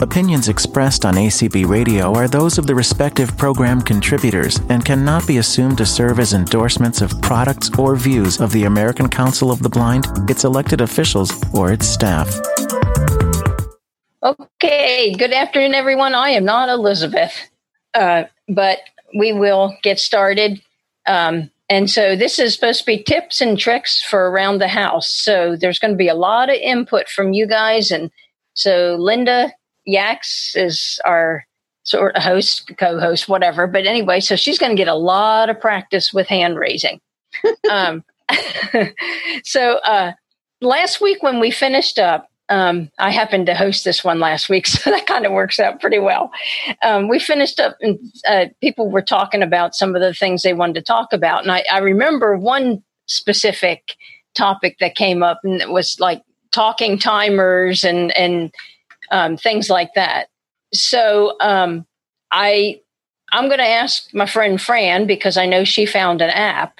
Opinions expressed on ACB Radio are those of the respective program contributors and cannot be assumed to serve as endorsements of products or views of the American Council of the Blind, its elected officials, or its staff. Okay, good afternoon, everyone. I am not Elizabeth, uh, but we will get started. Um, and so this is supposed to be tips and tricks for around the house. So there's going to be a lot of input from you guys. And so Linda Yax is our sort of host, co host, whatever. But anyway, so she's going to get a lot of practice with hand raising. um, so uh, last week when we finished up, um, I happened to host this one last week, so that kind of works out pretty well. Um, we finished up, and uh, people were talking about some of the things they wanted to talk about. And I, I remember one specific topic that came up, and it was like talking timers and, and um, things like that. So um, I, I'm going to ask my friend Fran because I know she found an app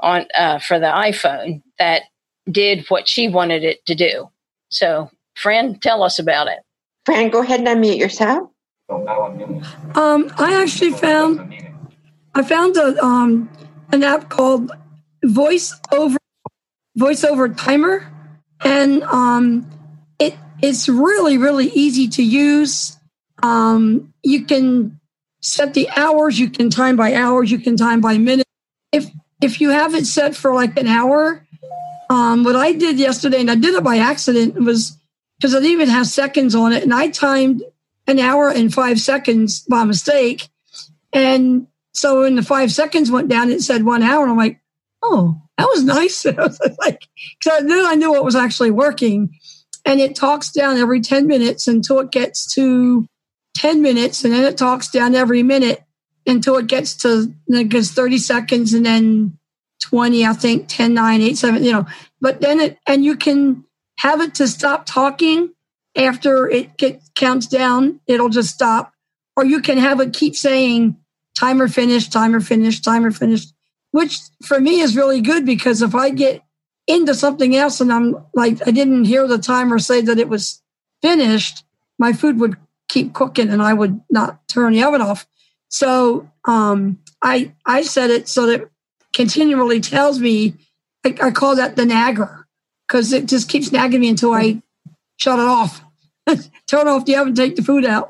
on uh, for the iPhone that did what she wanted it to do. So, Fran, tell us about it. Fran, go ahead and unmute yourself. Um, I actually found I found a um, an app called Voice Over Voice Over Timer, and um, it it's really really easy to use. Um, you can set the hours. You can time by hours. You can time by minute. If if you have it set for like an hour, um, what I did yesterday, and I did it by accident, was because it even has seconds on it, and I timed an hour and five seconds by mistake. And so when the five seconds went down, it said one hour. And I'm like, oh, that was nice. I was like, because then I knew it was actually working. And it talks down every 10 minutes until it gets to 10 minutes. And then it talks down every minute until it gets to, gets 30 seconds and then 20, I think 10, 9, 8, 7, you know. But then it, and you can have it to stop talking after it get, counts down. It'll just stop. Or you can have it keep saying timer finished, timer finished, timer finished, which for me is really good because if I get into something else and I'm like, I didn't hear the timer say that it was finished, my food would keep cooking and I would not turn the oven off. So um, I I set it so that continually tells me, I, I call that the nagger because it just keeps nagging me until I shut it off, turn off the oven, take the food out.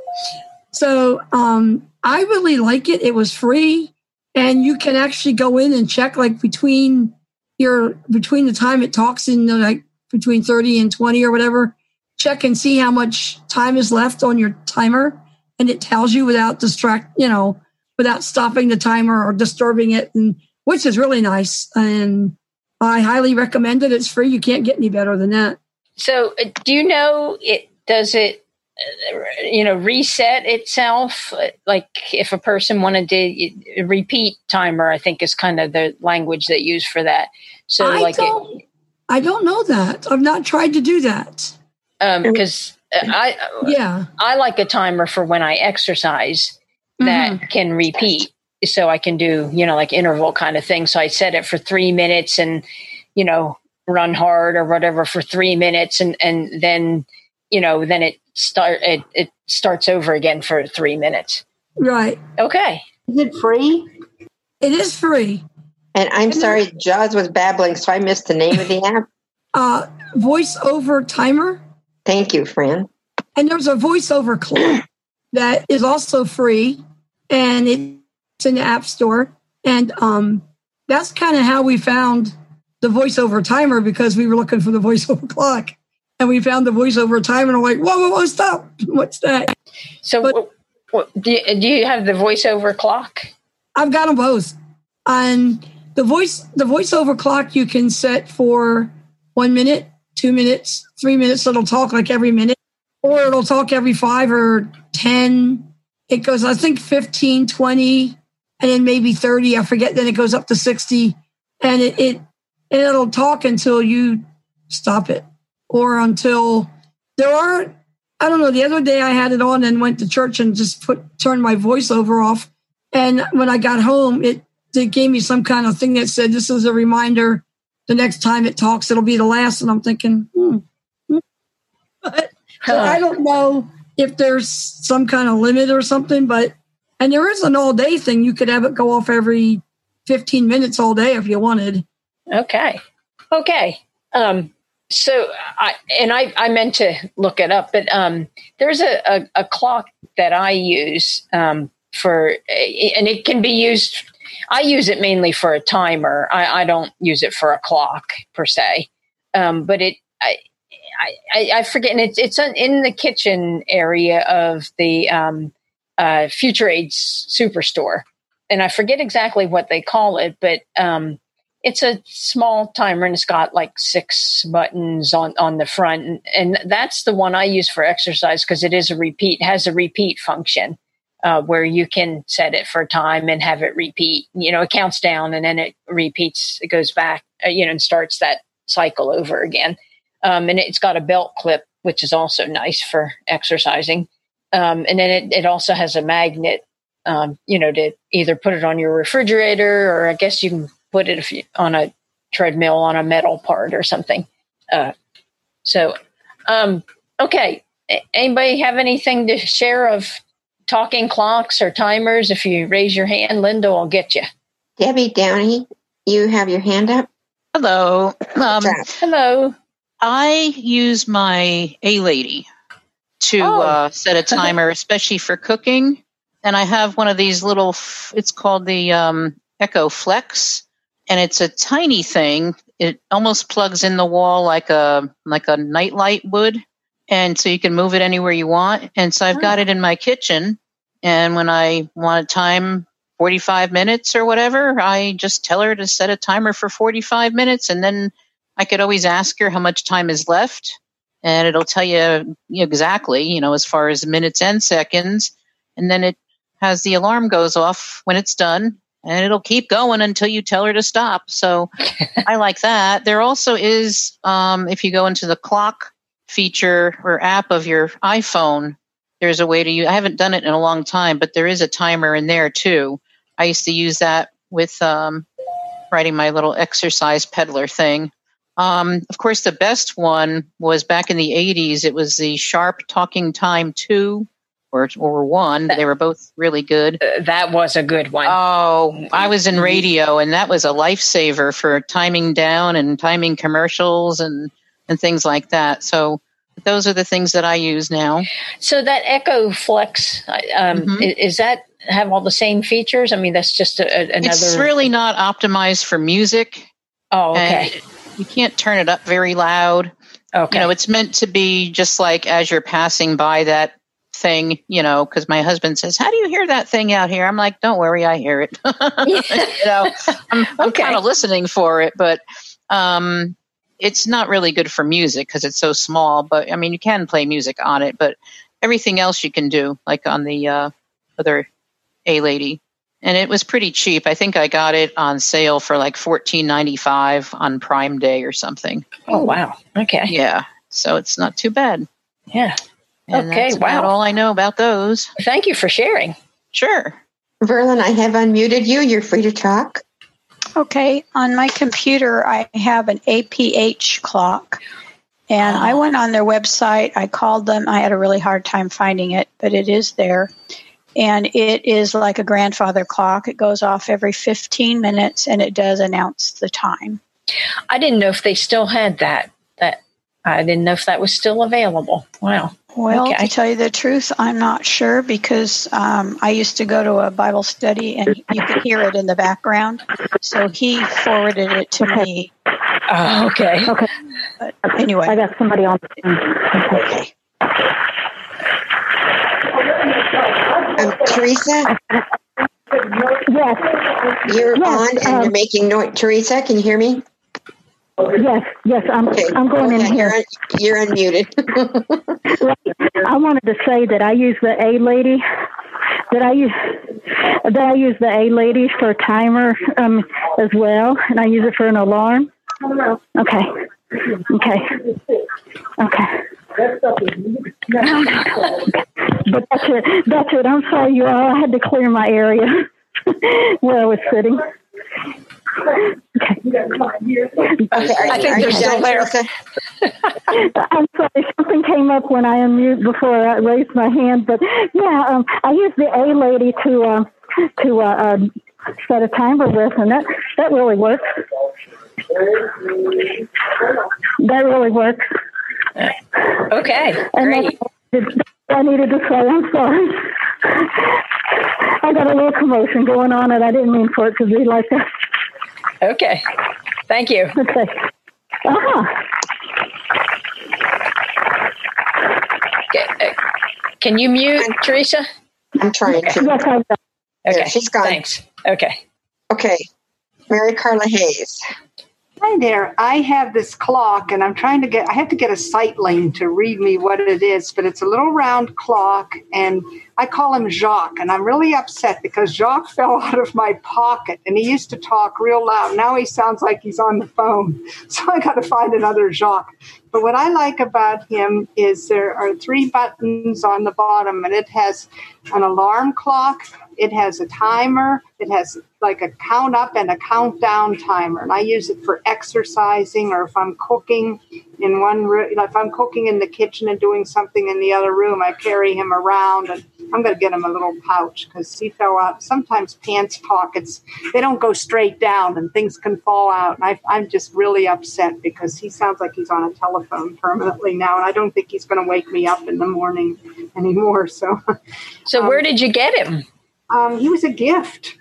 So um, I really like it. It was free, and you can actually go in and check like between your between the time it talks in like between thirty and twenty or whatever. Check and see how much time is left on your timer, and it tells you without distract, you know, without stopping the timer or disturbing it, and which is really nice. And I highly recommend it. It's free. You can't get any better than that. So, uh, do you know it? Does it, you know, reset itself? Like if a person wanted to repeat timer, I think is kind of the language they use for that. So, I like, don't, it, I don't know that. I've not tried to do that. Because um, I, yeah, I like a timer for when I exercise that mm-hmm. can repeat so I can do, you know, like interval kind of thing. So I set it for three minutes and, you know, run hard or whatever for three minutes and, and then, you know, then it start it, it starts over again for three minutes. Right. Okay. Is it free? It is free. And I'm sorry, Jaws was babbling, so I missed the name of the app. Uh, voice over timer. Thank you, Fran. And there's a voiceover clock that is also free, and it's in the App Store. And um, that's kind of how we found the voiceover timer because we were looking for the voiceover clock and we found the voiceover timer and I'm like, whoa, whoa, whoa, stop. What's that? So but, do, you, do you have the voiceover clock? I've got them both. And the voice, the voiceover clock you can set for one minute, two minutes, three minutes. It'll talk like every minute or it'll talk every five or 10. It goes, I think 15, 20, and then maybe 30. I forget. Then it goes up to 60 and it, it and it'll talk until you stop it or until there are I don't know. The other day I had it on and went to church and just put turned my voiceover off. And when I got home, it it gave me some kind of thing that said this is a reminder. The next time it talks, it'll be the last. And I'm thinking, hmm. hmm. But, so I don't know if there's some kind of limit or something. But and there is an all day thing. You could have it go off every 15 minutes all day if you wanted. Okay. Okay. Um, so I and I, I meant to look it up, but um, there's a, a, a, clock that I use um, for, and it can be used. I use it mainly for a timer. I, I don't use it for a clock per se, um, but it. I, I, I forget, and it's it's in the kitchen area of the um, uh, FutureAids Superstore, and I forget exactly what they call it, but um, it's a small timer and it's got like six buttons on on the front. And, and that's the one i use for exercise because it is a repeat has a repeat function uh, where you can set it for time and have it repeat. You know it counts down and then it repeats it goes back uh, you know and starts that cycle over again. Um, and it's got a belt clip which is also nice for exercising. Um, and then it, it also has a magnet um, you know to either put it on your refrigerator or i guess you can put it on a treadmill on a metal part or something. Uh, so, um, okay. Anybody have anything to share of talking clocks or timers? If you raise your hand, Linda will get you. Debbie Downey, you have your hand up. Hello. Um, hello. I use my A Lady to oh. uh, set a timer, especially for cooking. And I have one of these little, it's called the um, Echo Flex and it's a tiny thing. It almost plugs in the wall like a like a nightlight would, and so you can move it anywhere you want. And so I've got oh. it in my kitchen, and when I want to time 45 minutes or whatever, I just tell her to set a timer for 45 minutes, and then I could always ask her how much time is left, and it'll tell you exactly, you know, as far as minutes and seconds, and then it has the alarm goes off when it's done and it'll keep going until you tell her to stop. So I like that. There also is, um, if you go into the clock feature or app of your iPhone, there's a way to use. I haven't done it in a long time, but there is a timer in there too. I used to use that with um, writing my little exercise peddler thing. Um, of course, the best one was back in the 80s. It was the Sharp Talking Time 2 or or one. They were both really good. Uh, that was a good one. Oh, I was in radio, and that was a lifesaver for timing down and timing commercials and and things like that. So those are the things that I use now. So that Echo Flex, um, mm-hmm. is that have all the same features? I mean, that's just a, another. It's really not optimized for music. Oh, okay. you can't turn it up very loud. Okay. You know, it's meant to be just like as you're passing by that thing, you know, because my husband says, "How do you hear that thing out here?" I'm like, "Don't worry, I hear it." you know, I'm, I'm okay. kind of listening for it, but um, it's not really good for music because it's so small. But I mean, you can play music on it, but everything else you can do, like on the uh, other A Lady, and it was pretty cheap. I think I got it on sale for like fourteen ninety five on Prime Day or something. Oh wow! Okay, yeah, so it's not too bad. Yeah. And okay, wow. all I know about those. Thank you for sharing. Sure. Verlin, I have unmuted you. You're free to talk. Okay. On my computer, I have an APH clock. And I went on their website. I called them. I had a really hard time finding it, but it is there. And it is like a grandfather clock. It goes off every 15 minutes and it does announce the time. I didn't know if they still had that. That I didn't know if that was still available. Wow. Well, okay. to tell you the truth, I'm not sure because um, I used to go to a Bible study and you could hear it in the background. So he forwarded it to okay. me. Oh, okay. Okay. But anyway, I got somebody on. Okay. Um, Teresa. Yes. You're yes, on and um, you're making noise. Teresa, can you hear me? Yes, yes, I'm. Okay. I'm going in here. You're, you're unmuted. I wanted to say that I use the A lady. That I use that I use the A lady for a timer um, as well, and I use it for an alarm. Okay. Okay. Okay. But that's it. That's it. I'm sorry, you all. I had to clear my area where I was sitting. Okay. I think they're still there. I'm sorry, something came up when I unmute before I raised my hand, but yeah, um, I use the A lady to uh, to uh, uh, set a timer with, and that that really works. That really works. Okay, And great. I needed to say. I'm sorry. I got a little commotion going on, and I didn't mean for it to be like that. Okay, thank you. Okay. Uh-huh. Okay, uh, Can you mute, Teresa? I'm trying to. Yes, I will. Okay, Yeah, she's gone. Thanks. Okay. Okay. Mary Carla Hayes. Hi there. I have this clock and I'm trying to get, I have to get a sight lane to read me what it is, but it's a little round clock and I call him Jacques and I'm really upset because Jacques fell out of my pocket and he used to talk real loud. Now he sounds like he's on the phone. So I got to find another Jacques. But what I like about him is there are three buttons on the bottom and it has an alarm clock, it has a timer, it has like a count up and a countdown timer. And I use it for exercising or if I'm cooking in one room, if I'm cooking in the kitchen and doing something in the other room, I carry him around and I'm going to get him a little pouch because he fell out. Sometimes pants pockets, they don't go straight down and things can fall out. And I, I'm just really upset because he sounds like he's on a telephone permanently now. And I don't think he's going to wake me up in the morning anymore. So So Um, where did you get him? Um, he was a gift.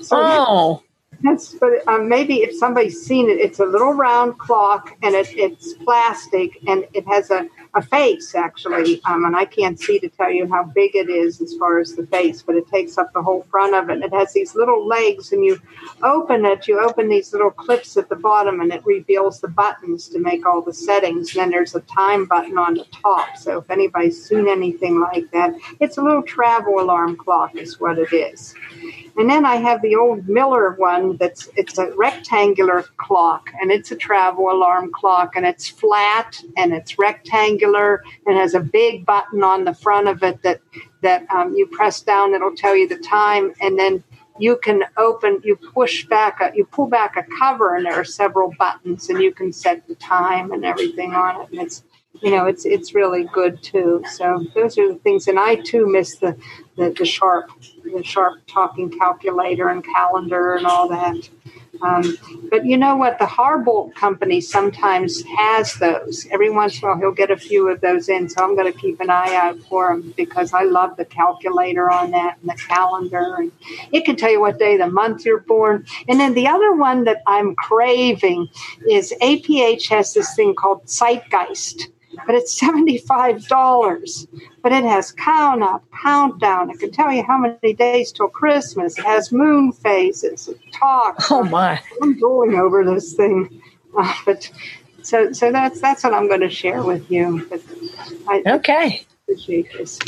So Oh, that's, but um, maybe if somebody's seen it, it's a little round clock and it, it's plastic and it has a, a face actually. Um, and I can't see to tell you how big it is as far as the face, but it takes up the whole front of it. And it has these little legs and you open it, you open these little clips at the bottom and it reveals the buttons to make all the settings. And then there's a time button on the top. So if anybody's seen anything like that, it's a little travel alarm clock is what it is. And then I have the old Miller one that's it's a rectangular clock and it's a travel alarm clock and it's flat and it's rectangular and has a big button on the front of it that that um, you press down it'll tell you the time and then you can open you push back a, you pull back a cover and there are several buttons and you can set the time and everything on it and it's you know it's it's really good too. So those are the things and i too miss the the, the sharp the sharp talking calculator and calendar and all that. Um, but you know what? The harbolt company sometimes has those. Every once in a while he'll get a few of those in so i'm going to keep an eye out for them because i love the calculator on that and the calendar and it can tell you what day of the month you're born. And then the other one that i'm craving is aph has this thing called zeitgeist but it's $75. But it has count up, countdown. It can tell you how many days till Christmas. It has moon phases. It talks. oh my. I'm drooling over this thing. Uh, but so so that's that's what I'm going to share with you. But I Okay. appreciate this.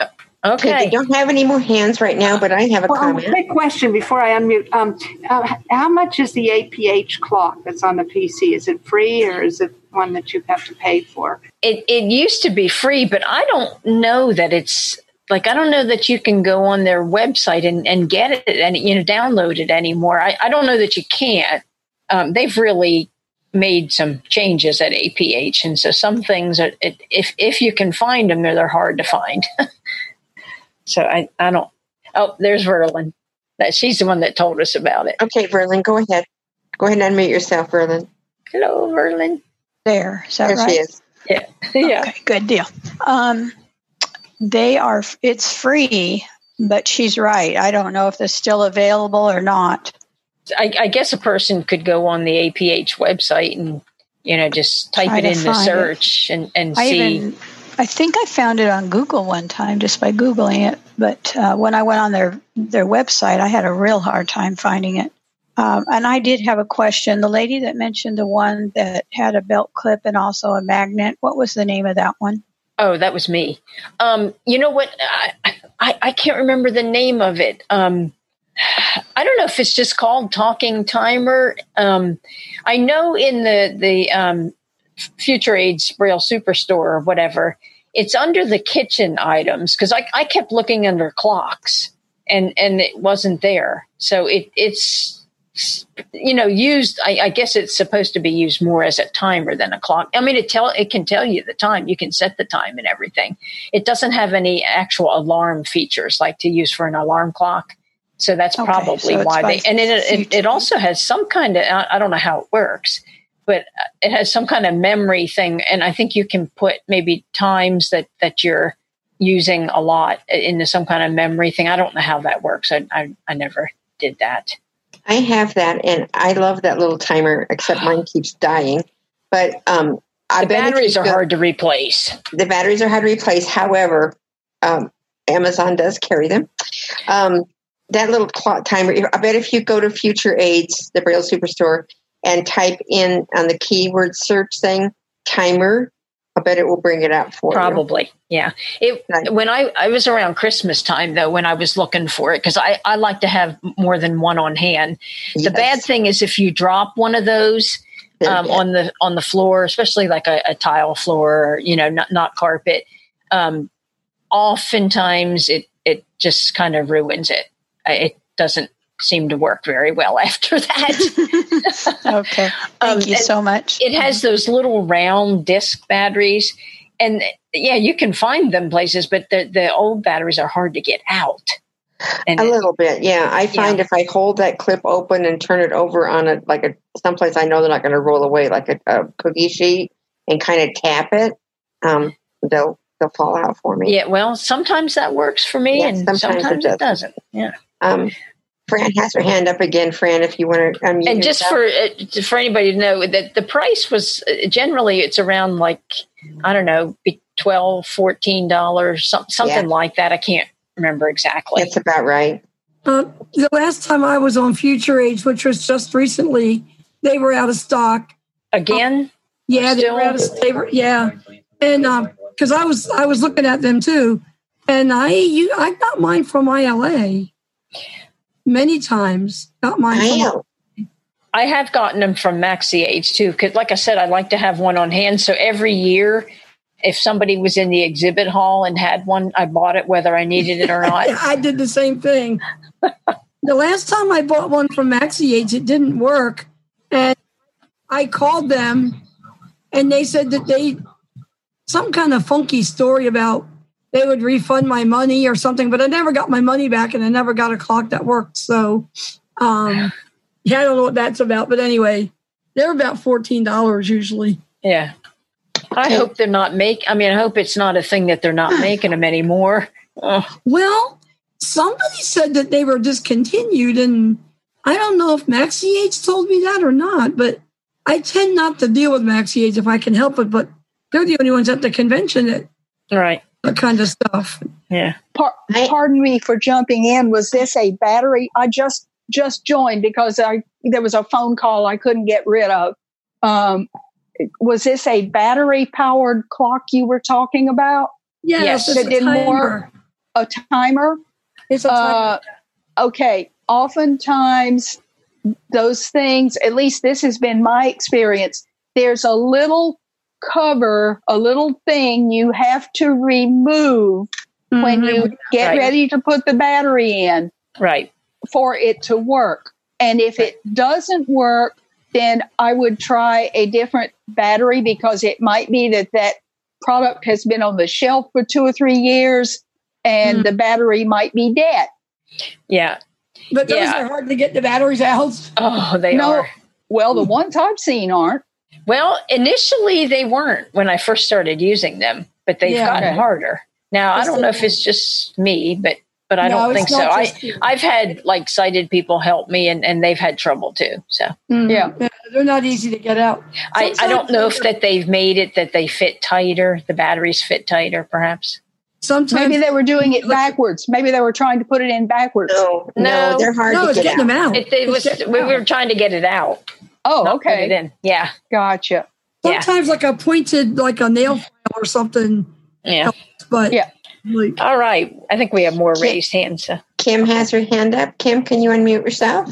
Okay. Okay. We don't have any more hands right now, but I have a Well, um, comment. quick question before I unmute. Um, uh, how much is the APH clock that's on the PC? Is it free or is it one that you have to pay for? It it used to be free, but I don't know that it's like I don't know that you can go on their website and, and get it and you know download it anymore. I, I don't know that you can't. Um, they've really made some changes at APH, and so some things are it, if if you can find them, they're, they're hard to find. so I I don't. Oh, there's Verlin. That she's the one that told us about it. Okay, Verlin, go ahead. Go ahead and unmute yourself, Verlin. Hello, Verlin. There, is that There right? she is. Yeah, yeah. Okay, good deal. Um, they are. It's free, but she's right. I don't know if it's still available or not. I, I guess a person could go on the APH website and you know just type Try it in the find it. search and and I see. even, I think I found it on Google one time just by googling it. But uh, when I went on their their website, I had a real hard time finding it. Um, and I did have a question. The lady that mentioned the one that had a belt clip and also a magnet. What was the name of that one? oh, that was me. Um, you know what? I, I I can't remember the name of it. Um, I don't know if it's just called Talking Timer. Um, I know in the the um, Future Aids Braille Superstore or whatever, it's under the kitchen items because I, I kept looking under clocks and and it wasn't there. So it it's you know used I, I, guess it's supposed to be used more as a timer than a clock. I mean it tell it can tell you the time. You can set the time and everything. It doesn't have any actual alarm features like to use for an alarm clock. So that's okay, probably so why they and it, it, it, also has some kind of i don't know how it works but it has some kind of memory thing. And i think you can put maybe times that that you're using a lot into some kind of memory thing. I don't know how that works. I, I, I never did that I have that, and I love that little timer. Except mine keeps dying. But um, the batteries are go, hard to replace. The batteries are hard to replace. However, um, Amazon does carry them. Um, that little clock timer. I bet if you go to Future Aids, the Braille Superstore, and type in on the keyword search thing timer, I bet it will bring it out for Probably, you. Probably, yeah. It nice. when I I was around Christmas time though when I was looking for it because I I like to have more than one on hand. Yes. The bad thing is if you drop one of those um, on the on the floor, especially like a, a tile floor, you know, not not carpet. Um, oftentimes it it just kind of ruins it. It doesn't seem to work very well after that. okay. Thank um, you so much. It has those little round disc batteries. And yeah, you can find them places, but the, the old batteries are hard to get out. And a little bit, yeah. I find yeah. if I hold that clip open and turn it over on a like a someplace I know they're not going to roll away, like a, a, cookie sheet, and kind of tap it, um, they'll they'll fall out for me. Yeah, well, sometimes that works for me, and sometimes, sometimes it, doesn't. it, doesn't. Yeah. Um, Fran has her hand up again. Fran, if you want to unmute And just for uh, for anybody to know that the price was uh, generally it's around like I don't know, 12 14 dollars, something yeah. like that. I can't remember exactly. That's about right. Uh, the last time I was on Future Aids, which was just recently, they were out of stock again. Uh, yeah, they were out of they were, yeah, and because um, I was I was looking at them too, and I you I got mine from ILA many times. Got mine. I have gotten them from Maxi Aids too, because like I said, I like to have one on hand. So every year, if somebody was in the exhibit hall and had one, I bought it whether I needed it or not. I did the same thing. the last time I bought one from Maxi Aids, it didn't work, and I called them, and they said that they some kind of funky story about they would refund my money or something, but I never got my money back and I never got a clock that worked. So, um, yeah, I don't know what that's about, but anyway, they're about $14 usually. Yeah. I hope they're not make. I mean, I hope it's not a thing that they're not making them anymore. Ugh. Well, somebody said that they were discontinued, and I don't know if Maxi Aids told me that or not. But I tend not to deal with Maxi Aids if I can help it. But they're the only ones at the convention that right that kind of stuff. Yeah. Par- pardon me for jumping in. Was this a battery? I just just joined because I there was a phone call I couldn't get rid of. Um, was this a battery powered clock you were talking about? Yes, yes. it didn't work. A timer. It's a timer. Uh, okay. Oftentimes, those things. At least this has been my experience. There's a little cover, a little thing you have to remove mm-hmm. when you get right. ready to put the battery in. Right. For it to work. And if it doesn't work, then I would try a different battery because it might be that that product has been on the shelf for two or three years and mm. the battery might be dead. Yeah. But those yeah. are hard to get the batteries out. Oh, they no, are. Well, the ones I've seen aren't. Well, initially they weren't when I first started using them, but they've yeah, gotten okay. harder. Now I don't know if it's just me, but but I no, don't think so. I I've had like sighted people help me, and and they've had trouble too. So mm-hmm. yeah. yeah. they're not easy to get out. I I don't know if that they've made it that they fit tighter. The batteries fit tighter, perhaps. Sometimes maybe they were doing it backwards. Maybe they were trying to put it in backwards. No, no, no they're hard no, to get out. out. It, it was we were trying to get it out. Oh, okay. in. Yeah. Gotcha. Sometimes yeah. like a pointed, like a nail file or something. Yeah. Helps, but yeah. Like, All right. I think we have more raised hands. So. Kim has her hand up. Kim, can you unmute yourself?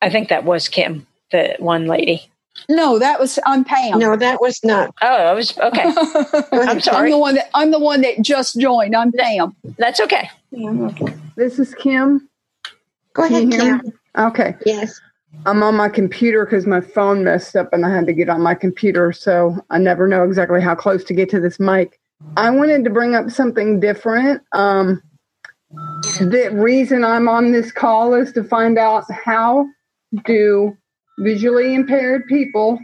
I think that was Kim, the one lady. No, that was I'm Pam. No, that was not. Oh, I was okay. I'm sorry. I'm the one that I'm the one that just joined. I'm Pam. That's okay. This is Kim. Go ahead, Kim. Okay. Yes. I'm on my computer because my phone messed up and I had to get on my computer. So I never know exactly how close to get to this mic. I wanted to bring up something different. Um, the reason I'm on this call is to find out how do visually impaired people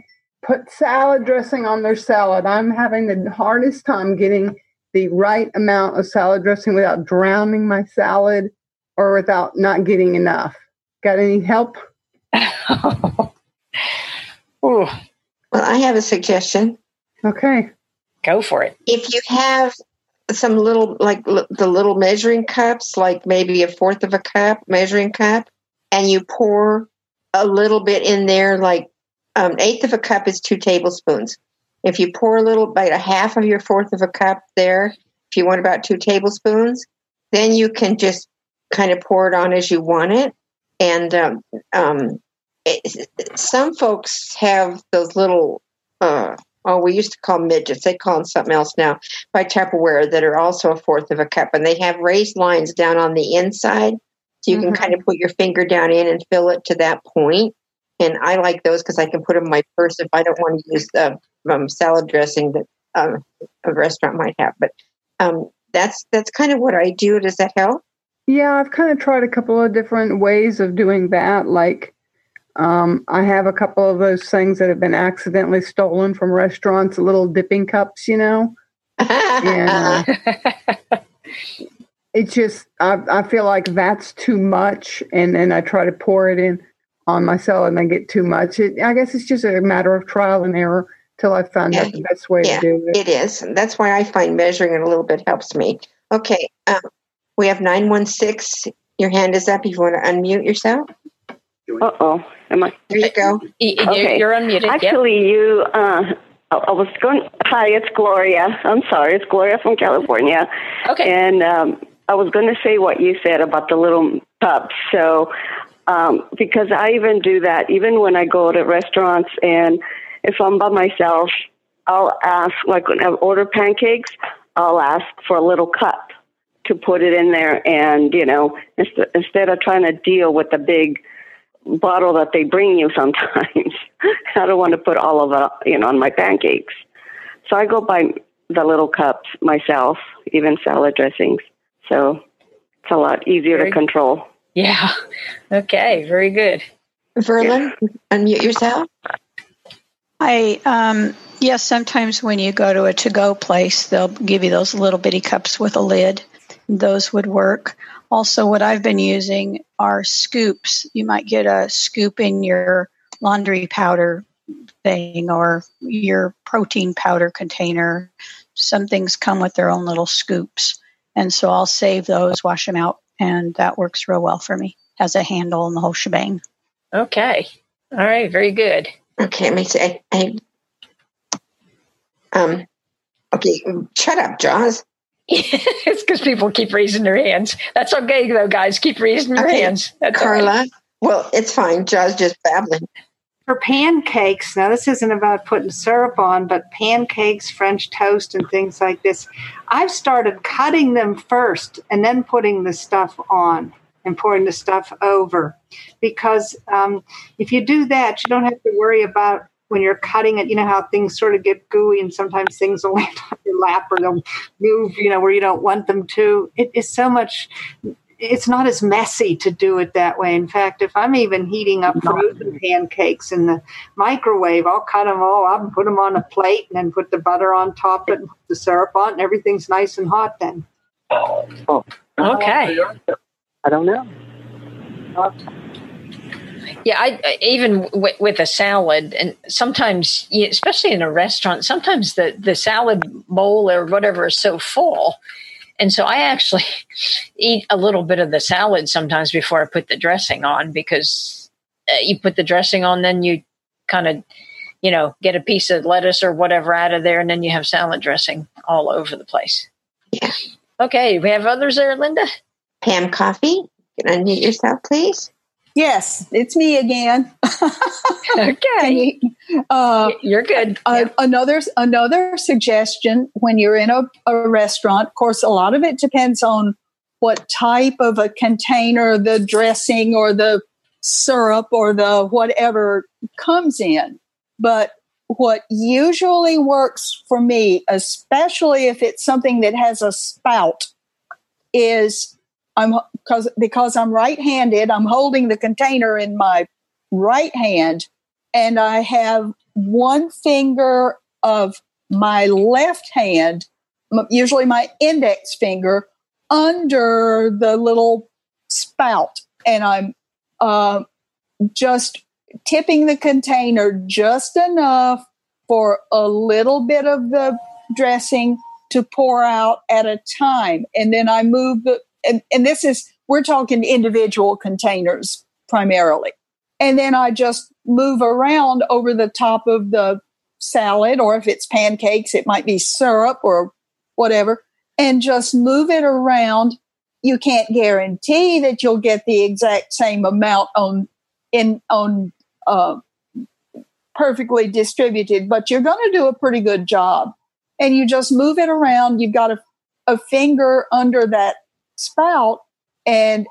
put salad dressing on their salad. I'm having the hardest time getting the right amount of salad dressing without drowning my salad or without not getting enough. Got any help? Well, I have a suggestion. Okay. Go for it. If you have some little, like l- the little measuring cups, like maybe a fourth of a cup measuring cup, and you pour a little bit in there, like um, eighth of a cup is two tablespoons. If you pour a little, about a half of your fourth of a cup there, if you want about two tablespoons, then you can just kind of pour it on as you want it. And um, um, it, some folks have those little, uh, oh, we used to call them midgets. They call them something else now by Tupperware that are also a fourth of a cup. And they have raised lines down on the inside. So you Mm-hmm. can kind of put your finger down in and fill it to that point. And I like those because I can put them in my purse if I don't want to use the um, salad dressing that um, a restaurant might have. But um, that's that's kind of what I do. Does that help? Yeah, I've kind of tried a couple of different ways of doing that. Like, um, I have a couple of those things that have been accidentally stolen from restaurants, little dipping cups, you know. And uh, it's just, I, I feel like that's too much, and then I try to pour it in on my salad, and I get too much. It, I guess it's just a matter of trial and error till I find out the best way yeah, to do it. it is. That's why I find measuring it a little bit helps me. Okay, um, we have nine one six. Your hand is up. If you want to unmute yourself, Uh oh. Am I? there you go. Okay. You're unmuted. yep. Actually, you. Uh, I I was going. Hi, it's Gloria. I'm sorry, it's Gloria from California. Okay. And um, I was going to say what you said about the little cups. So, um, because I even do that, even when I go to restaurants, and if I'm by myself, I'll ask, like when I order pancakes, I'll ask for a little cup to put it in there, and you know, inst- instead of trying to deal with the big bottle that they bring you sometimes. I don't want to put all of it, you know, on my pancakes. So I go by the little cups myself, even salad dressings. So it's a lot easier Very to control. Yeah. Okay. Very good. Verlin, unmute yourself. I um yes, sometimes when you go to a to-go place, they'll give you those little bitty cups with a lid. Those would work. Also, what I've been using are scoops. You might get a scoop in your laundry powder thing or your protein powder container. Some things come with their own little scoops. And so I'll save those, wash them out, and that works real well for me. Has a handle and the whole shebang. Okay. All right. Very good. Okay, let me see. I, I, um, okay, shut up, Jaws. it's because people keep raising their hands. That's okay, though, guys. Keep raising your Okay, hands. That's Carla. right. Well, it's fine. Jaws just babbling. For pancakes, now this isn't about putting syrup on, but pancakes, French toast, and things like this, I've started cutting them first and then putting the stuff on and pouring the stuff over. Because um, if you do that, you don't have to worry about when you're cutting it, you know how things sort of get gooey and sometimes things will land on your lap or they'll move, you know, where you don't want them to. It is so much it's not as messy to do it that way. In fact, if I'm even heating up frozen pancakes in the microwave, I'll cut them all up and put them on a plate and then put the butter on top of it and put the syrup on and everything's nice and hot then. Oh, Okay. I don't know. Uh, Yeah, I, I- even w- with a salad, and sometimes, especially in a restaurant, sometimes the the salad bowl or whatever is so full, and so I actually eat a little bit of the salad sometimes before I put the dressing on because uh, you put the dressing on, then you kind of, you know, get a piece of lettuce or whatever out of there, and then you have salad dressing all over the place. Yeah. Okay, we have others there, Linda. Pam Coffee, you can unmute yourself, please. Yes, it's me again. Okay, uh, you're good. Uh, another another suggestion when you're in a, a restaurant, of course, a lot of it depends on what type of a container the dressing or the syrup or the whatever comes in. But what usually works for me, especially if it's something that has a spout, is I'm because because I'm right-handed, I'm holding the container in my right hand and I have one finger of my left hand, usually my index finger, under the little spout, and I'm uh, just tipping the container just enough for a little bit of the dressing to pour out at a time. And then I move the, and, and this is, we're talking individual containers primarily. And then I just move around over the top of the salad, or if it's pancakes, it might be syrup or whatever, and just move it around. You can't guarantee that you'll get the exact same amount on in on uh, perfectly distributed, but you're going to do a pretty good job. And you just move it around. You've got a, a finger under that spout, and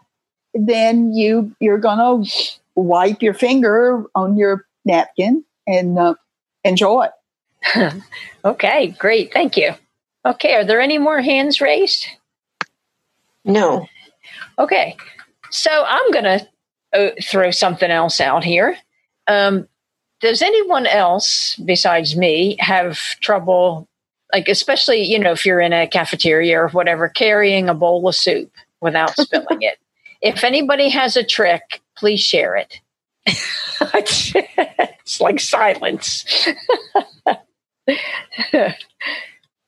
then you you're going to wipe your finger on your napkin and uh, enjoy. okay, great. Thank you. Okay, are there any more hands raised? No. Okay, so I'm going to uh, throw something else out here. Um, does anyone else besides me have trouble, like, especially, you know, if you're in a cafeteria or whatever, carrying a bowl of soup without spilling it? If anybody has a trick, please share it. it's like silence.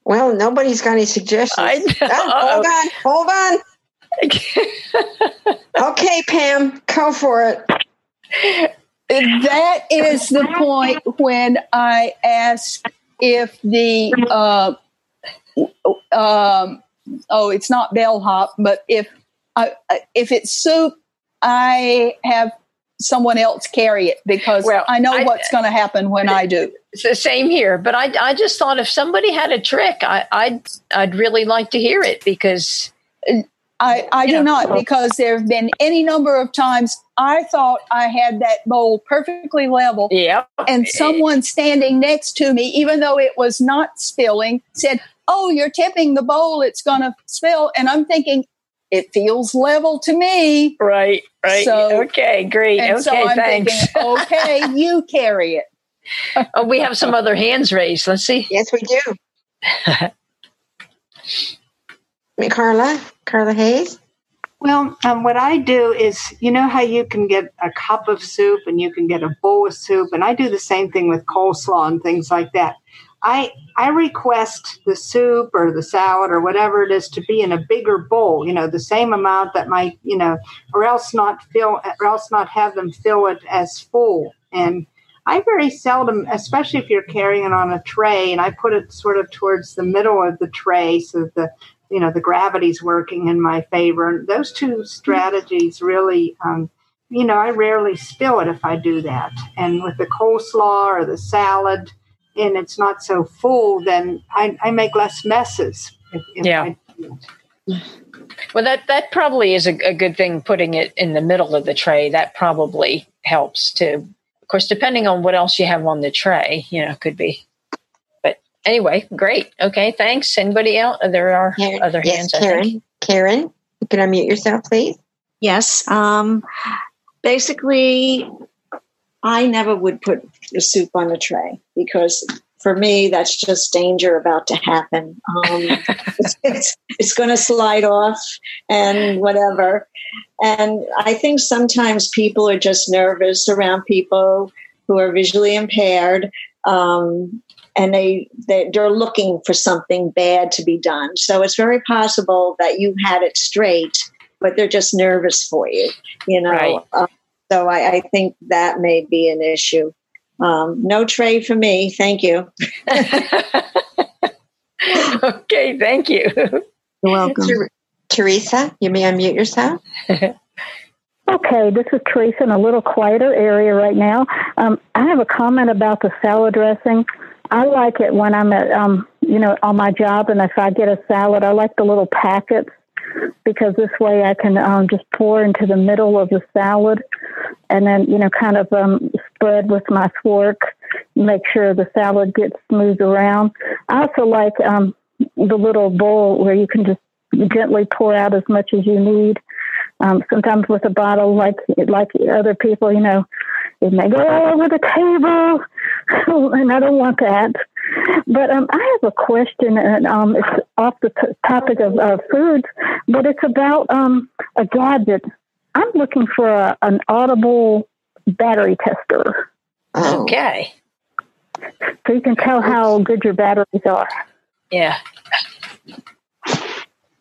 well, nobody's got any suggestions. Oh, hold on, hold on. okay, Pam, go for it. That is the point when I ask if the uh, um, oh, it's not bellhop, but if uh, if it's soup, I have someone else carry it because well, I know I, what's going to happen when I do. It's the same here, but I, I just thought if somebody had a trick, I, I'd, I'd really like to hear it because. I, I do know. not because there have been any number of times I thought I had that bowl perfectly level. Yeah. And someone standing next to me, even though it was not spilling, said, Oh, you're tipping the bowl, it's going to spill. And I'm thinking, it feels level to me. Right, right. So, okay, great. okay, so I'm thanks. Thinking, okay, you carry it. oh, we have some other hands raised. Let's see. Yes, we do. Carla, Carla Hayes. Well, um, what I do is, you know how you can get a cup of soup and you can get a bowl of soup, and I do the same thing with coleslaw and things like that. I I request the soup or the salad or whatever it is to be in a bigger bowl, you know, the same amount that might, you know, or else not fill, or else not have them fill it as full. And I very seldom, especially if you're carrying it on a tray, and I put it sort of towards the middle of the tray so that the, you know, the gravity's working in my favor. And those two strategies really, um, you know, I rarely spill it if I do that. And with the coleslaw or the salad, and it's not so full, then I, I make less messes. If, if yeah. well, that that probably is a, a, good thing. Putting it in the middle of the tray that probably helps too. Of course, depending on what else you have on the tray, you know, could be. But anyway, great. Okay, thanks. Anybody else? There are Karen, other hands. Yes, Karen. Karen, you can unmute yourself, please. Yes. Um, basically, I never would put the soup on a tray because for me, that's just danger about to happen. Um, it's, it's, it's going to slide off and whatever. And I think sometimes people are just nervous around people who are visually impaired. Um, and they, they they're looking for something bad to be done. So it's very possible that you had it straight, but they're just nervous for you. You know, right. uh, so I, I think that may be an issue. Um, no trade for me. Thank you. okay, thank you. You're welcome. Teresa, you may unmute yourself. Okay, this is Teresa in a little quieter area right now. Um, I have a comment about the salad dressing. I like it when I'm at, um, you know, on my job, and if I get a salad, I like the little packets because this way I can um, just pour into the middle of the salad and then, you know, kind of um, spread with my fork, make sure the salad gets smooth around. I also like um, the little bowl where you can just gently pour out as much as you need. Um, sometimes with a bottle, like like other people, you know, it may go all over the table, and I don't want that. But um, I have a question, and um, it's off the t- topic of uh, foods, but it's about um, a gadget. I'm looking for a, an audible battery tester. Okay. So you can tell how good your batteries are. Yeah.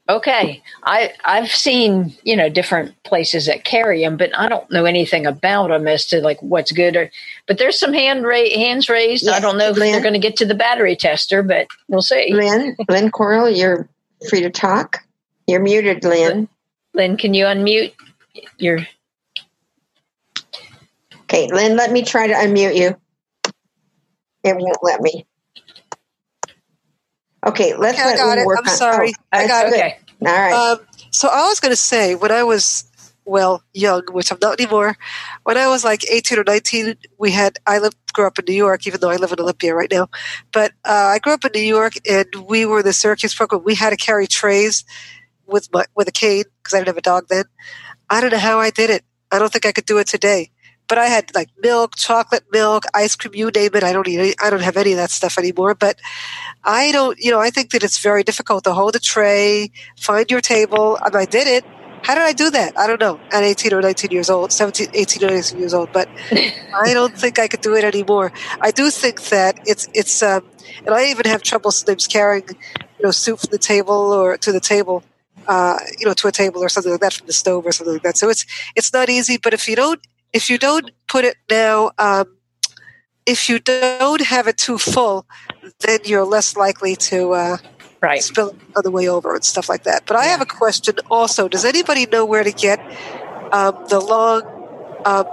Okay, I I've seen you know different places that carry them, but I don't know anything about them as to like what's good or. But there's some hand ra- hands raised. I don't know if Lynn. they're going to get to the battery tester, but we'll see. Lynn, Lynn Coral, you're free to talk. You're muted, Lynn. Lynn, can you unmute your? Okay, Lynn, let me try to unmute you. It won't let me. Okay, let's Okay, I got it. work I'm on- sorry. oh, I got it. good. All right. Um, so I was going to say when I was well young, which I'm not anymore. When I was like 18 or 19, we had I lived grew up in New York, even though I live in Olympia right now. But uh, I grew up in New York, and we were in the Syracuse program. We had to carry trays with my with a cane because I didn't have a dog then. I don't know how I did it. I don't think I could do it today. But I had like milk, chocolate milk, ice cream, you name it. I don't eat. Any, I don't have any of that stuff anymore. But I don't. You know, I think that it's very difficult to hold a tray, find your table. I, I did it. How did I do that? I don't know. At 18 or 19 years old, 17, 18 or 19 years old, but I don't think I could do it anymore. I do think that it's it's um, and I even have trouble sometimes carrying, you know, soup from the table or to the table, uh, you know, to a table or something like that from the stove or something like that. So it's it's not easy. But if you don't if you don't put it now, um, if you don't have it too full, then you're less likely to uh, right. spill it on the way over and stuff like that. But I have a question also. Does anybody know where to get um, the long um,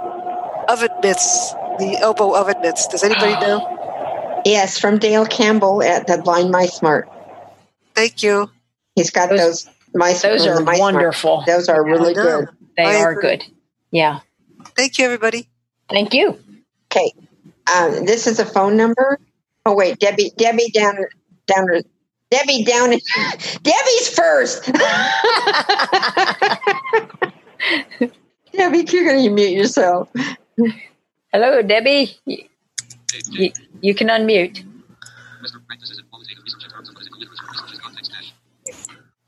oven mitts, the elbow oven mitts? Does anybody know? Yes, from Dale Campbell at the Blind Mice Mart. Thank you. He's got those, mice. Those are the Mice Mart. wonderful. Those are really good. They I are agree. good. Yeah. Thank you, everybody. Thank you. Okay, um, this is a phone number. Oh wait, Debbie, Debbie down, down, Debbie down. Debbie's first. Debbie, you're going to mute yourself. Hello, Debbie. You, you, you can unmute.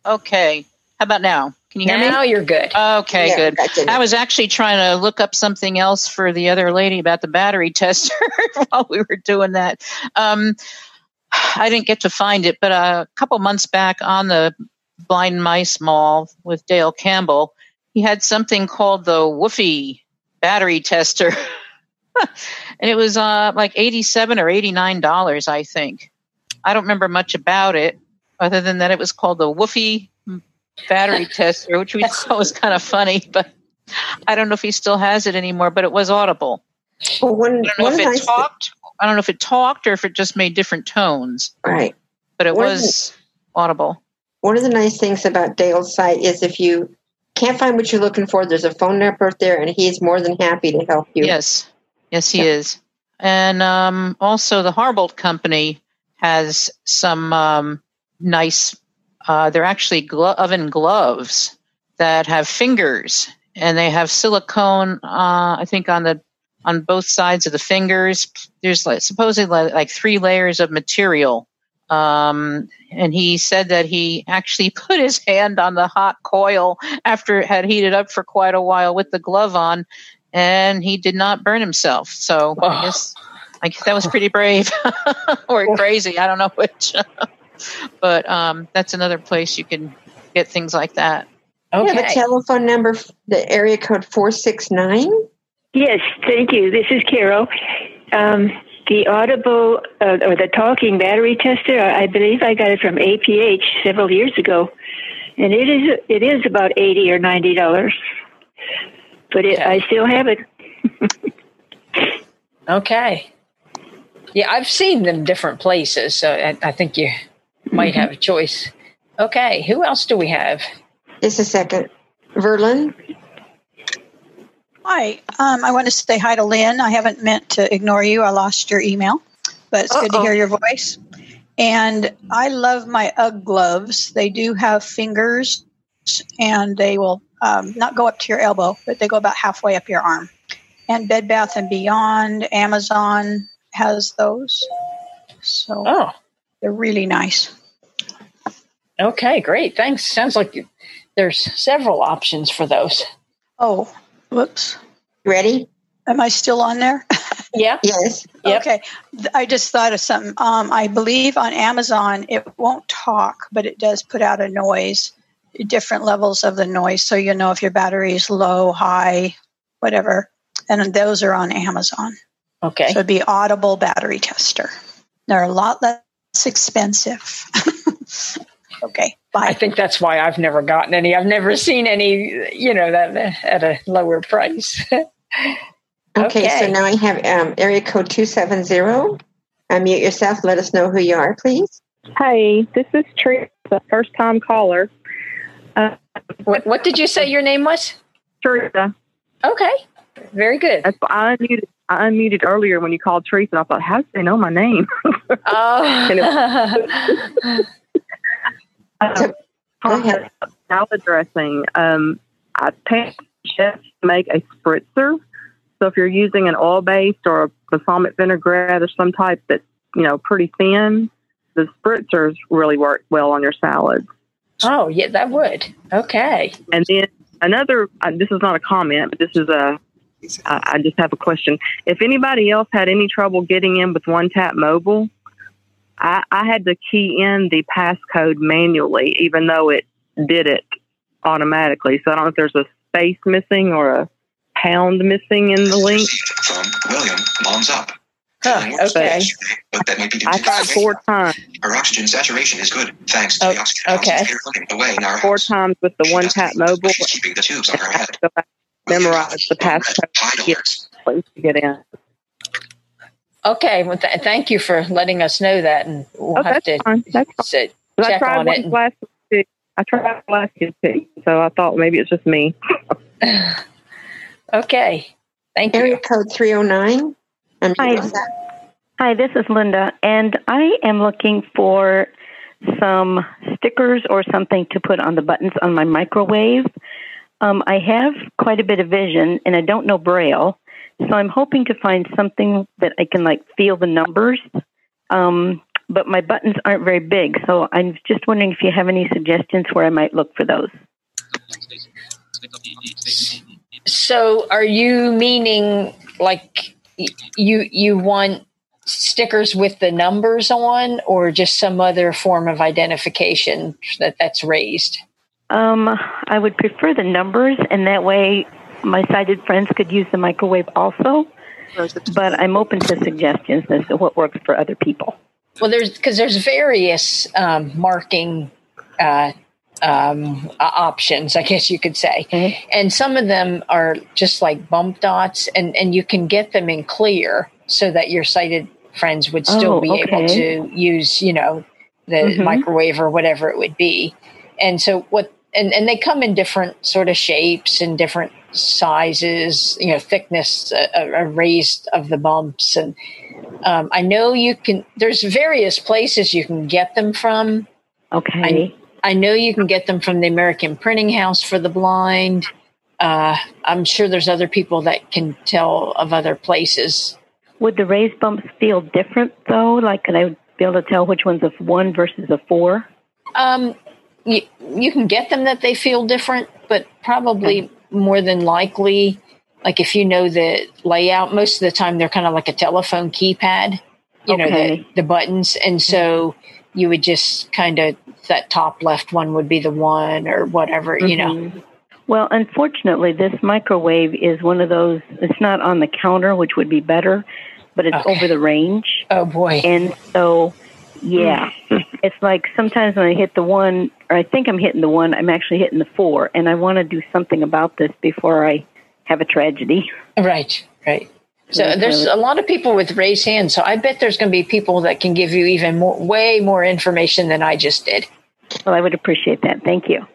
Okay. How about now? Can you hear me? Now you're good. Okay, Yeah, good. that's. I was actually trying to look up something else for the other lady about the battery tester while we were doing that. Um, I didn't get to find it, but a couple months back on the Blind Mice Mall with Dale Campbell, he had something called the Woofy battery tester. and it was uh, like 87 or 89 dollars i think i don't remember much about it other than that it was called the woofy battery tester which we thought was kind of funny but i don't know if he still has it anymore but it was audible Well, one, i don't know if it nice talked i don't know if it talked or if it just made different tones right. but it One was audible One of the nice things about Dale's site is if you can't find what you're looking for, there's a phone number there, and he's more than happy to help you. Yes, yes, he is. And um, also, the Harbolt Company has some um, nice. Uh, they're actually glo- oven gloves that have fingers, and they have silicone. Uh, I think on the on both sides of the fingers. There's like supposedly like, like three layers of material. Um, and he said that he actually put his hand on the hot coil after it had heated up for quite a while with the glove on, and he did not burn himself. So I guess I guess that was pretty brave or crazy. I don't know which. but um, that's another place you can get things like that. You have a telephone number, the area code 469? Yes, thank you. This is Carol. Um, the Audible uh, or the talking battery tester, I believe I got it from APH several years ago, and it is it is about eighty or ninety dollars, but it, I still have it. Okay. Yeah, I've seen them different places, so I, I think you might have a choice. Okay, who else do we have? Just a second. Verlin? Hi. Um, I want to say hi to Lynn. I haven't meant to ignore you. I lost your email, but it's good to hear your voice. And I love my UGG gloves. They do have fingers and they will um, not go up to your elbow, but they go about halfway up your arm. And Bed Bath and Beyond, Amazon has those. So Oh, they're really nice. Okay, great. Thanks. Sounds like you- there's several options for those. Oh, whoops. Ready? Am I still on there? Yeah. Yes. Okay. I just thought of something. Um, I believe on Amazon it won't talk, but it does put out a noise, different levels of the noise. So you know if your battery is low, high, whatever. And those are on Amazon. Okay. So it'd be Audible Battery Tester. They're a lot less expensive. okay. I think that's why I've never gotten any. I've never seen any, you know, that at a lower price. Okay, Okay. so now I have um, area code 270. Unmute yourself. Let us know who you are, please. Hi, this is Teresa, first time caller. Uh, what, what did you say your name was? Teresa. Okay, very good. I unmuted. I unmuted earlier when you called Teresa, and I thought, how do they know my name? Oh. um, salad dressing. Um, I pay chef to make a spritzer. So if you're using an oil based or a balsamic vinaigrette or some type that's you know pretty thin, the spritzers really work well on your salads. oh, yeah, that would. Okay. And then another, uh, this is not a comment, but this is a, I I just have a question. If anybody else had any trouble getting in with One Tap Mobile, I, I had to key in the passcode manually, even though it did it automatically. So I don't know if there's a space missing or a pound missing in the link. From William, mom's up. Huh, okay. But that might be due I tried four times, Her oxygen saturation is good, thanks to the oh, oxygen okay. away in our four times with the One Tap Mobile. keeping the tubes on her head. had to go memorize the passcode to to get in. Okay. Well, th- thank you for letting us know that, and we'll Oh, have that's to fine. That's fine. sit, But I check tried on it. last week. I tried last week, too, so I thought maybe it's just me. Okay. Thank you. Area code 309. Unmute Hi. Hi, this is Linda, and I am looking for some stickers or something to put on the buttons on my microwave. Um, I have quite a bit of vision, and I don't know Braille, so I'm hoping to find something that I can like feel the numbers. Um, but my buttons aren't very big, so I'm just wondering if you have any suggestions where I might look for those. So, are you meaning like you you want stickers with the numbers on, or just some other form of identification that that's raised? Um, I would prefer the numbers, and that way my sighted friends could use the microwave also. But I'm open to suggestions as to what works for other people. Well, there's because there's various um, marking uh, um, uh, options, I guess you could say, and some of them are just like bump dots, and and you can get them in clear so that your sighted friends would still Oh, be able to use, you know, the Mhm. microwave or whatever it would be, and so what. And, and they come in different sort of shapes and different sizes, you know, thickness uh, uh, raised of the bumps. And um, I know you can, there's various places you can get them from. Okay. I, I know you can get them from the American Printing House for the Blind. Uh, I'm sure there's other people that can tell of other places. Would the raised bumps feel different though? Like, could I be able to tell which one's a one versus a four? Um, you, you can get them that they feel different, but probably more than likely, like if you know the layout, most of the time they're kind of like a telephone keypad, you know, the, the buttons. And so you would just kind of, that top left one would be the one or whatever, you know. Mhm. Well, unfortunately, this microwave is one of those. It's not on the counter, which would be better, but it's Okay. over the range. Oh boy! And so, yeah, it's like sometimes when I hit the one, or I think I'm hitting the one, I'm actually hitting the four, and I want to do something about this before I have a tragedy. Right, right. So That's there's really- a lot of people with raised hands. So I bet there's going to be people that can give you even more, way more information than I just did. Well, I would appreciate that. Thank you.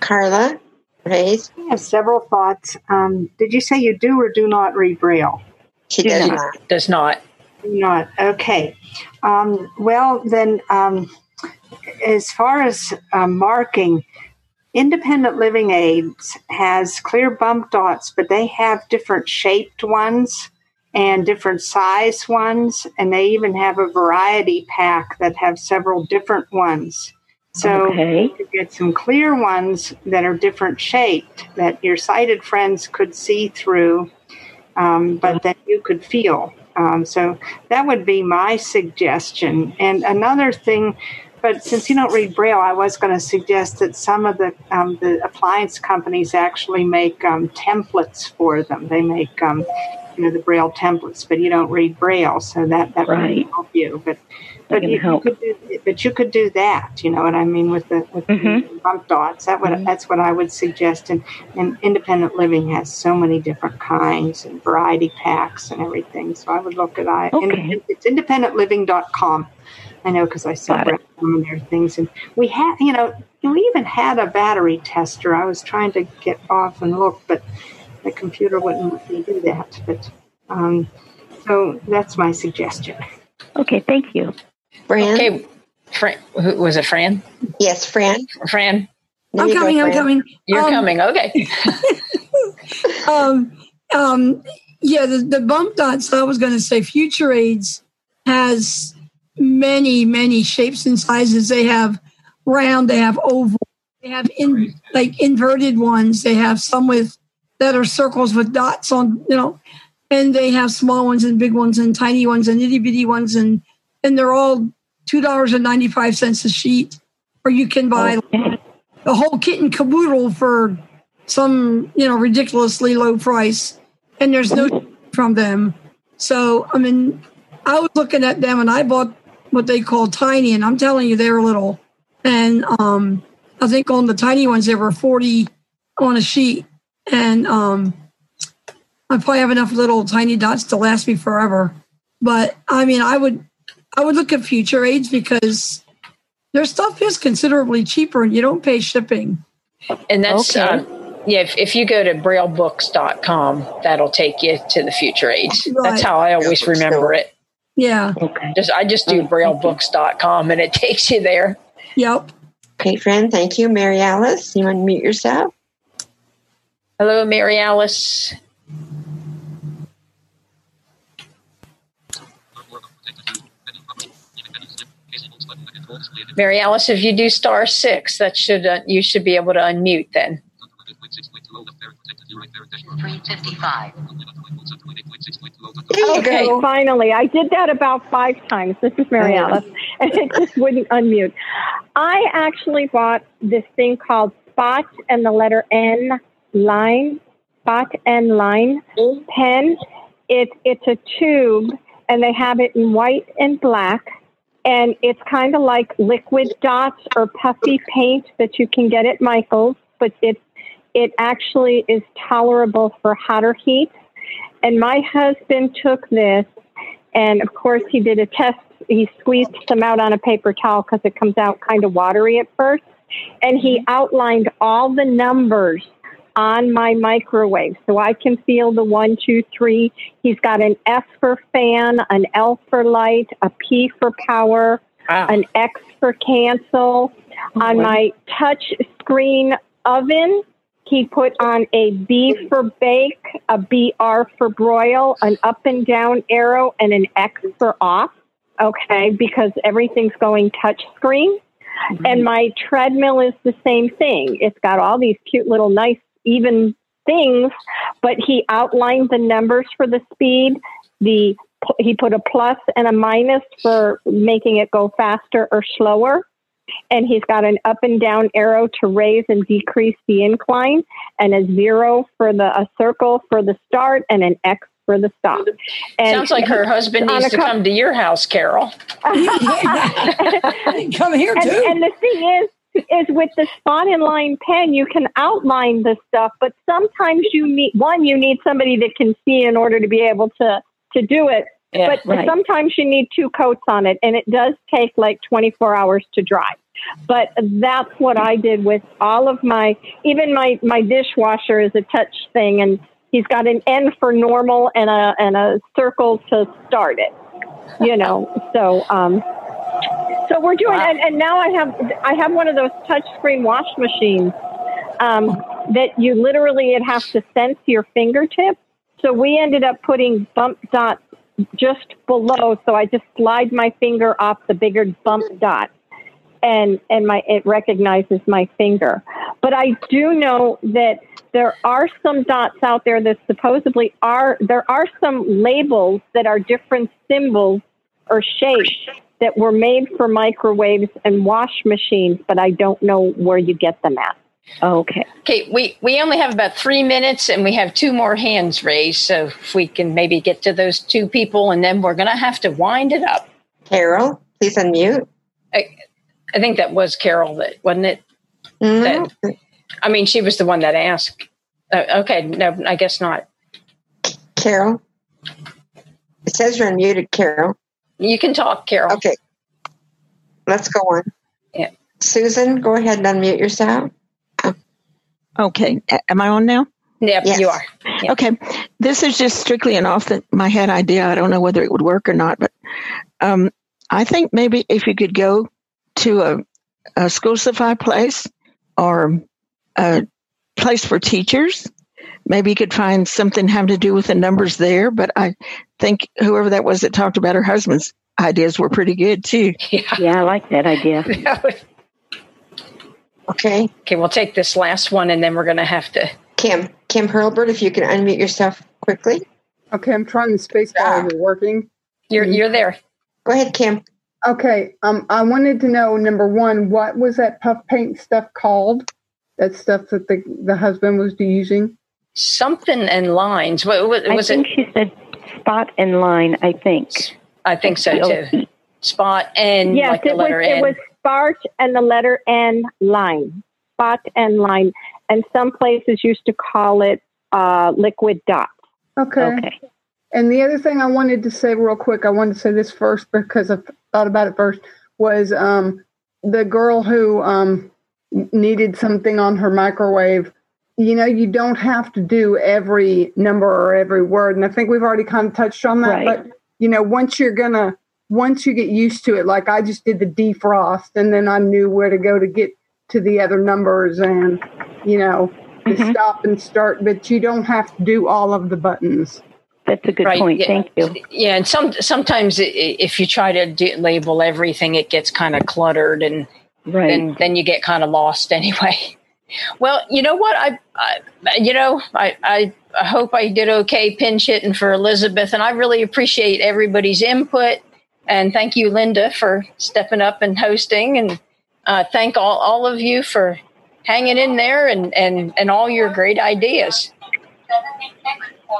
Carla Hayes. I have several thoughts. Um, did you say you do or do not read Braille? She does not. Does not. Not. Okay. Um, well, then, um, as far as uh, marking, Independent Living Aids has clear bump dots, but they have different shaped ones and different size ones, and they even have a variety pack that have several different ones. So Okay. you get some clear ones that are different shaped that your sighted friends could see through, um, but that you could feel. Um, so that would be my suggestion. And another thing, but since you don't read Braille, I was going to suggest that some of the um, the appliance companies actually make um, templates for them. They make um, you know the Braille templates, but you don't read Braille, so that that Right. would help you. But That but you, you could do but you could do that. You know what I mean with the with Mm-hmm. the bump dots. That would that's what I would suggest. And and independent living has so many different kinds and variety packs and everything. So I would look at I. Okay. It's independentliving.com. I know because I saw Got it. some of their things, and we had, you know, we even had a battery tester. I was trying to get off and look, but the computer wouldn't let me do that. But um, so that's my suggestion. Okay, thank you. Fran? Okay. Fran, who, was it Fran? Yes, Fran. Fran, There I'm you go, coming. I'm coming. you're Um, coming. Okay. um, um, yeah, the, the bump dots. I was going to say, Future Aids has many, many shapes and sizes. They have round, they have oval, they have in like inverted ones. They have some with that are circles with dots on, you know, and they have small ones and big ones and tiny ones and itty bitty ones, and and they're all two dollars and ninety five cents a sheet, or you can buy oh. the whole kit and caboodle for some you know ridiculously low price and there's no oh. from them so i mean i was looking at them and i bought what they call tiny and i'm telling you they're little and um i think on the tiny ones there were 40 on a sheet and um i probably have enough little tiny dots to last me forever but i mean i would i would look at future aids because their stuff is considerably cheaper and you don't pay shipping And that's, Okay. um, yeah, if, if you go to braillebooks.com, that'll take you to the Future Aids. Right. That's how I always remember it. Yeah Okay. Just I just do braillebooks.com and it takes you there. yep Okay, Fran, thank you. Mary Alice, you want to mute yourself? Hello, Mary Alice. Mary Alice, if you do star six, that should uh, you should be able to unmute then. 355. Okay, finally. I did that about five times. This is Mary. Alice, and it just wouldn't unmute. I actually bought this thing called Spot and the letter N line, Spot N line pen. It, it's a tube, and they have it in white and black. And it's kind of like liquid dots or puffy paint that you can get at Michael's, but it it actually is tolerable for hotter heat. And my husband took this, and of course, he did a test. He squeezed some out on a paper towel because it comes out kind of watery at first. And he mm-hmm. outlined all the numbers on my microwave so I can feel the one, two, three. He's got an F for fan, an L for light, a P for power, an X for cancel. Oh, on my touch screen oven, he put on a B for bake, a BR for broil, an up and down arrow, and an X for off. Okay, because everything's going touch screen. Mm-hmm. And my treadmill is the same thing. It's got all these cute little nice even things, but he outlined the numbers for the speed. The he put a plus and a minus for making it go faster or slower. And he's got an up and down arrow to raise and decrease the incline, and a zero for the a circle for the start, and an X for the stop. And Sounds like her husband needs to cou- come to your house, Carol. Come here and, too. And the thing is, is with the spot and line pen, you can outline the stuff, but sometimes you need one, you need somebody that can see in order to be able to to do it. Yeah, but right. sometimes you need two coats on it, and it does take like 24 hours to dry. But that's what I did with all of my, even my, my dishwasher is a touch thing and he's got an N for normal and a, and a circle to start it, you know, so, um, so we're doing, and, and now I have, I have one of those touch screen wash machines, um, that you literally, it has to sense your fingertip. So we ended up putting bump dots just below. So I just slide my finger off the bigger bump dot and, and my, it recognizes my finger. But I do know that there are some dots out there that supposedly are, there are some labels that are different symbols or shapes that were made for microwaves and wash machines, but I don't know where you get them at. Okay. Okay, we, we only have about three minutes and we have two more hands raised. So if we can maybe get to those two people and then we're going to have to wind it up. Carol, please unmute. I, I think that was Carol that wasn't it? Mhm. That, I mean, she was the one that asked. Uh, okay, no, I guess not. Carol, it says you're unmuted, Carol. You can talk, Carol. Okay, let's go on. Yeah. Susan, go ahead and unmute yourself. Okay. Am I on now? Yep, Yes. you are. Okay. This is just strictly an off the, my head idea. I don't know whether it would work or not, but um, I think maybe if you could go to a, a school supply place or a place for teachers, maybe you could find something having to do with the numbers there. But I think whoever that was that talked about her husband's ideas were pretty good too. Yeah, I like that idea. Okay. Okay, we'll take this last one and then we're going to have to. Kim, Kim Hurlbert, if you can unmute yourself quickly. Okay, I'm trying the space bar. Is it working? You're you're there. Go ahead, Kim. Okay. Um, I wanted to know number one, what was that puff paint stuff called? That stuff that the the husband was using. Something and lines. What, what I was think it? she said spot and line, I think. I think so too. Spot and yes, like the it was letter it was spark and the letter N line, spot and line, and some places used to call it uh, liquid dot. Okay. And the other thing I wanted to say real quick, I wanted to say this first because I thought about it first, was um, the girl who um, needed something on her microwave. You know, you don't have to do every number or every word. And I think we've already kind of touched on that. Right. But, you know, once you're going to, once you get used to it, like I just did the defrost and then I knew where to go to get to the other numbers and, you know, to mm-hmm. stop and start, but you don't have to do all of the buttons. That's a good Right, point. yeah. Thank you. Yeah, and some sometimes i- i- if you try to do, label everything, it gets kind of cluttered, and Right. then then you get kind of lost anyway. Well, you know what? I, I you know, I, I I hope I did okay pinch hitting for Elizabeth, and I really appreciate everybody's input. And thank you, Linda, for stepping up and hosting, and uh, thank all all of you for hanging in there and and and all your great ideas.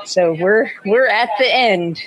So we're we're at the end.